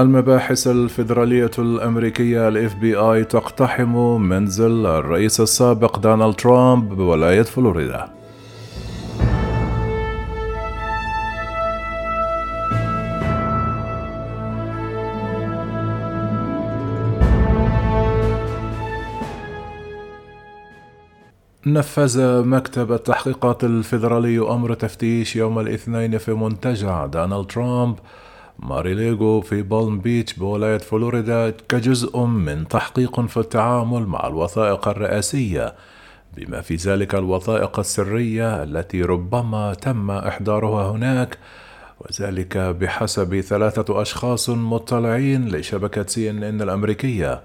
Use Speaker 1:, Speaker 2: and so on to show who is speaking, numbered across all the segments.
Speaker 1: المباحث الفيدرالية الأمريكية الاف بي اي تقتحم منزل الرئيس السابق دونالد ترامب بولاية فلوريدا نفذ مكتب التحقيقات الفيدرالي أمر تفتيش يوم الاثنين في منتجع دونالد ترامب. ماريلاغو في بالم بيتش بولاية فلوريدا كجزء من تحقيق في التعامل مع الوثائق الرئاسية. بما في ذلك الوثائق السرية التي ربما تم إحضارها هناك وذلك بحسب ثلاثة أشخاص مطلعين لشبكة سي إن إن الأمريكية.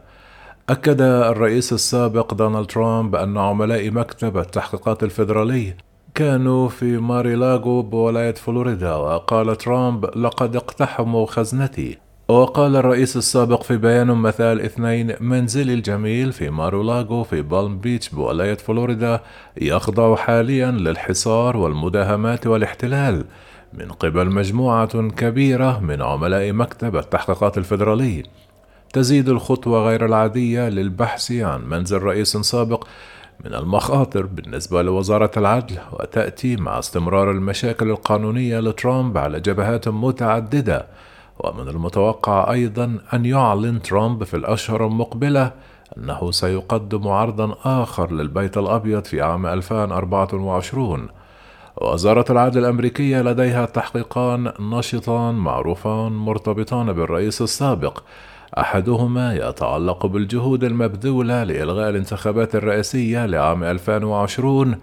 Speaker 1: أكد الرئيس السابق دونالد ترامب أن عملاء مكتب التحقيقات الفيدرالي كانوا في ماريلاغو بولاية فلوريدا وقال ترامب لقد اقتحموا خزنتي. وقال الرئيس السابق في بيان مساء الاثنين منزلي الجميل في ماريلاغو في بالم بيتش بولاية فلوريدا يخضع حاليا للحصار والمداهمات والاحتلال من قبل مجموعة كبيرة من عملاء مكتب التحقيقات الفيدرالي. تزيد الخطوة غير العادية للبحث عن منزل رئيس سابق من المخاطر بالنسبة لوزارة العدل وتأتي مع استمرار المشاكل القانونية لترامب على جبهات متعددة. ومن المتوقع أيضا أن يعلن ترامب في الأشهر المقبلة أنه سيقدم عرضا آخر للبيت الأبيض في عام 2024 وزارة العدل الأمريكية لديها تحقيقان نشطان معروفان مرتبطان بالرئيس السابق. أحدهما يتعلق بالجهود المبذولة لإلغاء الانتخابات الرئاسية لعام 2020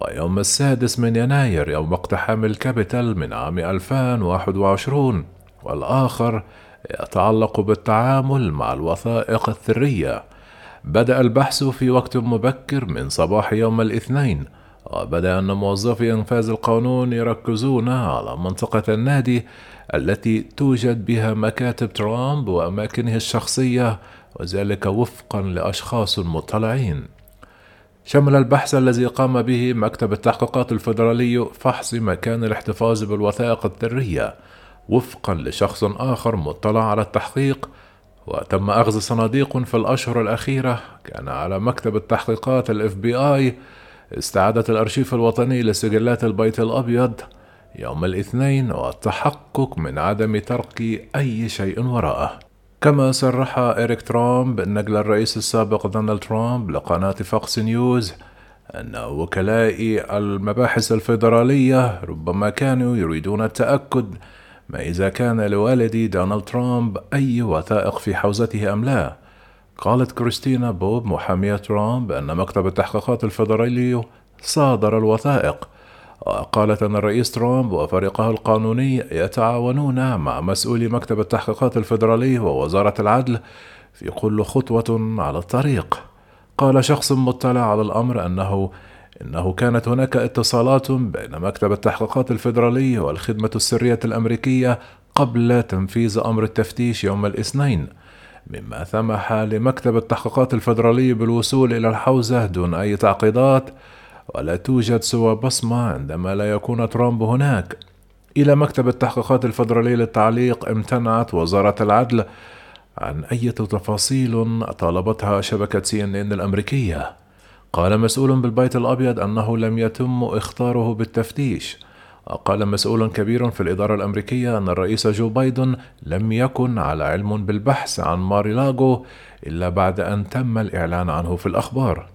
Speaker 1: ويوم السادس من يناير يوم اقتحام الكابيتال من عام 2021 والآخر يتعلق بالتعامل مع الوثائق الثرية. بدأ البحث في وقت مبكر من صباح يوم الاثنين وبدا أن موظفي إنفاذ القانون يركزون على منطقة النادي التي توجد بها مكاتب ترامب وأماكنه الشخصية وذلك وفقا لأشخاص مطلعين. شمل البحث الذي قام به مكتب التحقيقات الفيدرالي فحص مكان الاحتفاظ بالوثائق الذرية وفقا لشخص آخر مطلع على التحقيق. وتم أخذ صناديق في الأشهر الأخيرة كان على مكتب التحقيقات الاف بي اي استعادة الأرشيف الوطني لسجلات البيت الأبيض يوم الاثنين والتحقق من عدم ترك أي شيء وراءه. كما صرح إريك ترامب نقل الرئيس السابق دونالد ترامب لقناة فوكس نيوز أن وكلاء المباحث الفيدرالية ربما كانوا يريدون التأكد ما إذا كان لوالدي دونالد ترامب أي وثائق في حوزته أم لا. قالت كريستينا بوب محامية ترامب أن مكتب التحقيقات الفيدرالي صادر الوثائق وقالت أن الرئيس ترامب وفريقه القانوني يتعاونون مع مسؤولي مكتب التحقيقات الفيدرالي ووزارة العدل في كل خطوة على الطريق. قال شخص مطلع على الأمر أنه إنه كانت هناك اتصالات بين مكتب التحقيقات الفيدرالي والخدمة السرية الأمريكية قبل تنفيذ أمر التفتيش يوم الاثنين، مما سمح لمكتب التحقيقات الفيدرالي بالوصول إلى الحوزة دون أي تعقيدات ولا توجد سوى بصمة عندما لا يكون ترامب هناك. إلى مكتب التحقيقات الفدرالي للتعليق امتنعت وزارة العدل عن أي تفاصيل طالبتها شبكة سي إن إن الأمريكية. قال مسؤول بالبيت الأبيض أنه لم يتم إختاره بالتفتيش. وقال مسؤول كبير في الإدارة الأمريكية أن الرئيس جو بايدن لم يكن على علم بالبحث عن ماريلاغو إلا بعد أن تم الإعلان عنه في الأخبار.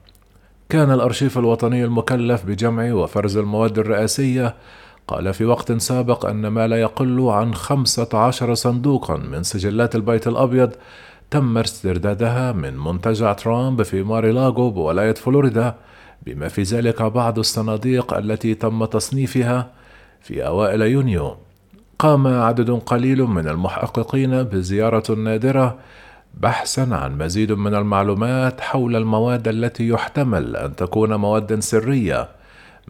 Speaker 1: كان الأرشيف الوطني المكلف بجمع وفرز المواد الرئاسية قال في وقت سابق أن ما لا يقل عن خمسة عشر صندوقا من سجلات البيت الأبيض تم استردادها من منتجع ترامب في ماريلاغو بولاية فلوريدا بما في ذلك بعض الصناديق التي تم تصنيفها في أوائل يونيو. قام عدد قليل من المحققين بزيارة نادرة بحثا عن مزيد من المعلومات حول المواد التي يحتمل أن تكون مواد سرية.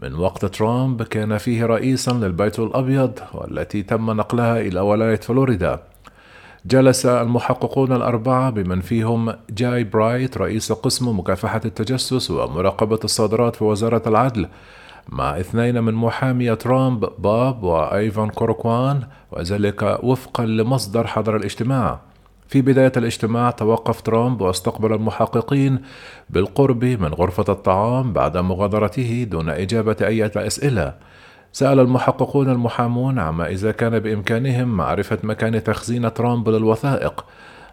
Speaker 1: من وقت ترامب كان فيه رئيسا للبيت الأبيض والتي تم نقلها إلى ولاية فلوريدا. جلس المحققون الأربعة بمن فيهم جاي برات رئيس قسم مكافحة التجسس ومراقبة الصادرات في وزارة العدل مع اثنين من محامي ترامب بوب وإيفان كوركوران وذلك وفقا لمصدر حضر الاجتماع. في بداية الاجتماع توقف ترامب واستقبل المحققين بالقرب من غرفة الطعام بعد مغادرته دون إجابة أي أسئلة. سأل المحققون المحامون عما إذا كان بإمكانهم معرفة مكان تخزين ترامب للوثائق.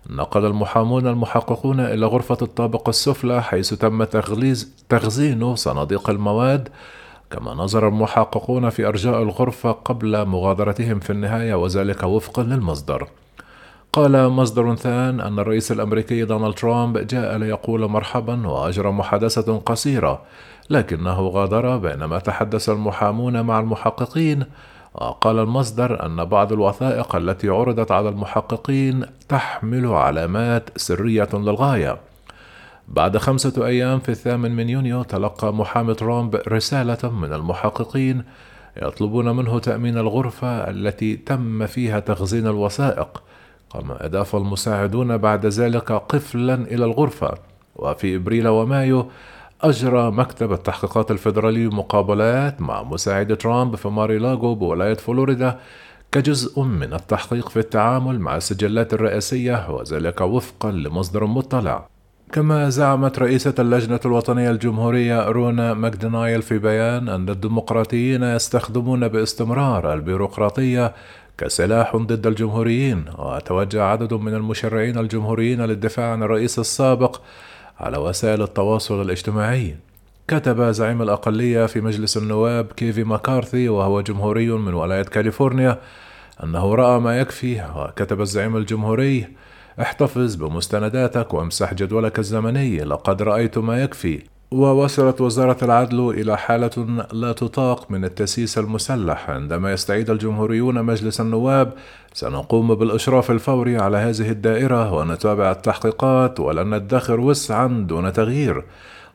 Speaker 1: نقل المحامون المحققون إلى غرفة الطابق السفلى حيث تم تغليز تخزين صناديق المواد كما نظر المحققون في أرجاء الغرفة قبل مغادرتهم في النهاية وذلك وفقا للمصدر. قال مصدر ثان أن الرئيس الأمريكي دونالد ترامب جاء ليقول مرحبا وأجرى محادثة قصيرة لكنه غادر بينما تحدث المحامون مع المحققين. وقال المصدر أن بعض الوثائق التي عرضت على المحققين تحمل علامات سرية للغاية. بعد خمسة أيام في الثامن من يونيو تلقى محامي ترامب رسالة من المحققين يطلبون منه تأمين الغرفة التي تم فيها تخزين الوثائق كما أضاف المساعدون بعد ذلك قفلا إلى الغرفة. وفي إبريل ومايو أجرى مكتب التحقيقات الفيدرالي مقابلات مع مساعد ترامب في ماريلاغو بولاية فلوريدا كجزء من التحقيق في التعامل مع السجلات الرئاسية وذلك وفقا لمصدر مطلع. كما زعمت رئيسة اللجنة الوطنية الجمهورية رونا ماكدانيال في بيان أن الديمقراطيين يستخدمون باستمرار البيروقراطية كسلاح ضد الجمهوريين وتوجه عدد من المشرعين الجمهوريين للدفاع عن الرئيس السابق على وسائل التواصل الاجتماعي. كتب زعيم الأقلية في مجلس النواب كيفن ماكارثي وهو جمهوري من ولاية كاليفورنيا أنه رأى ما يكفي وكتب الزعيم الجمهوري احتفظ بمستنداتك وامسح جدولك الزمني لقد رأيت ما يكفي. ووصلت وزارة العدل إلى حالة لا تطاق من التسييس المسلح. عندما يستعيد الجمهوريون مجلس النواب سنقوم بالإشراف الفوري على هذه الدائرة ونتابع التحقيقات ولن ندخر وسعا دون تغيير.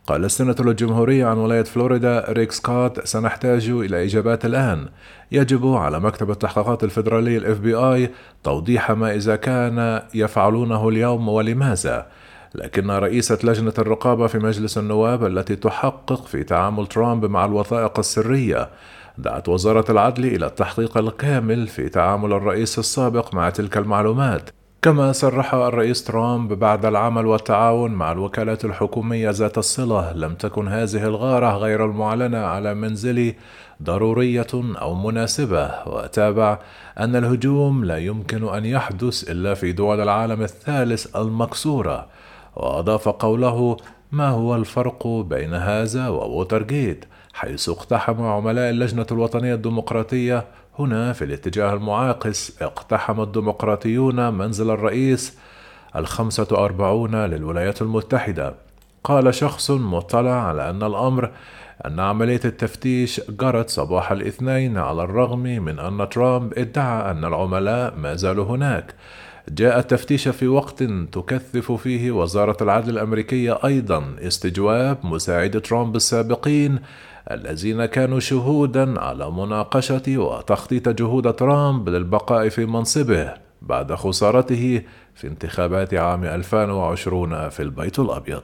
Speaker 1: قال السناتور الجمهوري عن ولاية فلوريدا ريك سكوت سنحتاج إلى إجابات الآن. يجب على مكتب التحقيقات الفيدرالي الـ FBI توضيح ما إذا كان يفعلونه اليوم ولماذا. لكن رئيسة لجنة الرقابة في مجلس النواب التي تحقق في تعامل ترامب مع الوثائق السرية دعت وزارة العدل إلى التحقيق الكامل في تعامل الرئيس السابق مع تلك المعلومات. كما صرح الرئيس ترامب بعد العمل والتعاون مع الوكالات الحكومية ذات الصلة لم تكن هذه الغارة غير المعلنة على منزلي ضرورية أو مناسبة. وتابع أن الهجوم لا يمكن أن يحدث إلا في دول العالم الثالث المكسورة. وأضاف قوله ما هو الفرق بين هذا وووترجيت حيث اقتحم عملاء اللجنة الوطنية الديمقراطية هنا في الاتجاه المعاكس اقتحم الديمقراطيون منزل الرئيس الخمسة وأربعون للولايات المتحدة. قال شخص مطلع على أن الأمر أن عملية التفتيش جرت صباح الاثنين على الرغم من أن ترامب ادعى أن العملاء ما زالوا هناك. جاء التفتيش في وقت تكثف فيه وزارة العدل الأمريكية أيضا استجواب مساعد ترامب السابقين الذين كانوا شهودا على مناقشة وتخطيط جهود ترامب للبقاء في منصبه بعد خسارته في انتخابات عام 2020 في البيت الأبيض.